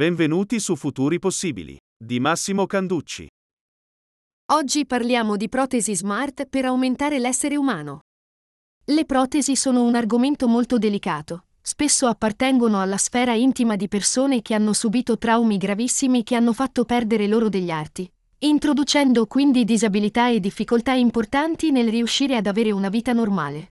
Benvenuti su Futuri Possibili di Massimo Canducci. Oggi parliamo di protesi smart per aumentare l'essere umano. Le protesi sono un argomento molto delicato. Spesso appartengono alla sfera intima di persone che hanno subito traumi gravissimi che hanno fatto perdere loro degli arti, introducendo quindi disabilità e difficoltà importanti nel riuscire ad avere una vita normale.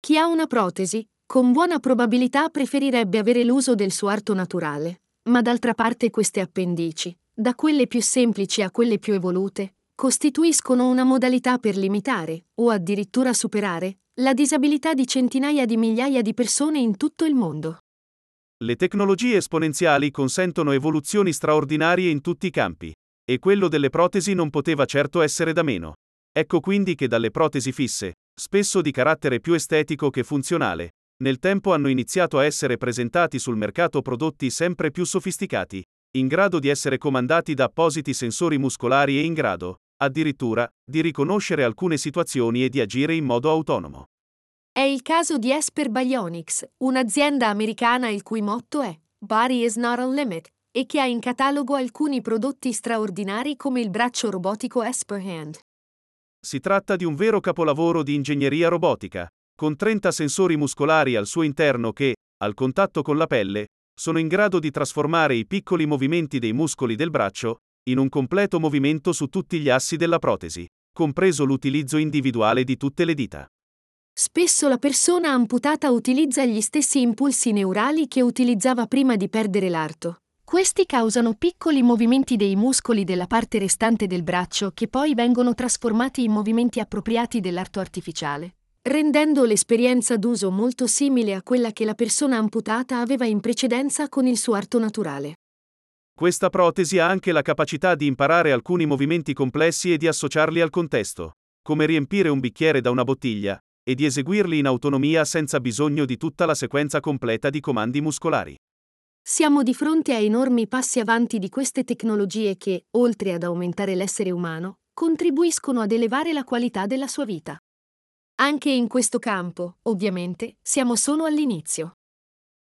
Chi ha una protesi, con buona probabilità preferirebbe avere l'uso del suo arto naturale, ma d'altra parte queste appendici, da quelle più semplici a quelle più evolute, costituiscono una modalità per limitare, o addirittura superare, la disabilità di centinaia di migliaia di persone in tutto il mondo. Le tecnologie esponenziali consentono evoluzioni straordinarie in tutti i campi. E quello delle protesi non poteva certo essere da meno. Ecco quindi che dalle protesi fisse, spesso di carattere più estetico che funzionale, nel tempo hanno iniziato a essere presentati sul mercato prodotti sempre più sofisticati, in grado di essere comandati da appositi sensori muscolari e in grado, addirittura, di riconoscere alcune situazioni e di agire in modo autonomo. È il caso di Esper Bionics, un'azienda americana il cui motto è Body is not a limit e che ha in catalogo alcuni prodotti straordinari come il braccio robotico Esper Hand. Si tratta di un vero capolavoro di ingegneria robotica, con 30 sensori muscolari al suo interno che, al contatto con la pelle, sono in grado di trasformare i piccoli movimenti dei muscoli del braccio in un completo movimento su tutti gli assi della protesi, compreso l'utilizzo individuale di tutte le dita. Spesso la persona amputata utilizza gli stessi impulsi neurali che utilizzava prima di perdere l'arto. Questi causano piccoli movimenti dei muscoli della parte restante del braccio che poi vengono trasformati in movimenti appropriati dell'arto artificiale rendendo l'esperienza d'uso molto simile a quella che la persona amputata aveva in precedenza con il suo arto naturale. Questa protesi ha anche la capacità di imparare alcuni movimenti complessi e di associarli al contesto, come riempire un bicchiere da una bottiglia, e di eseguirli in autonomia senza bisogno di tutta la sequenza completa di comandi muscolari. Siamo di fronte a enormi passi avanti di queste tecnologie che, oltre ad aumentare l'essere umano, contribuiscono ad elevare la qualità della sua vita. Anche in questo campo, ovviamente, siamo solo all'inizio.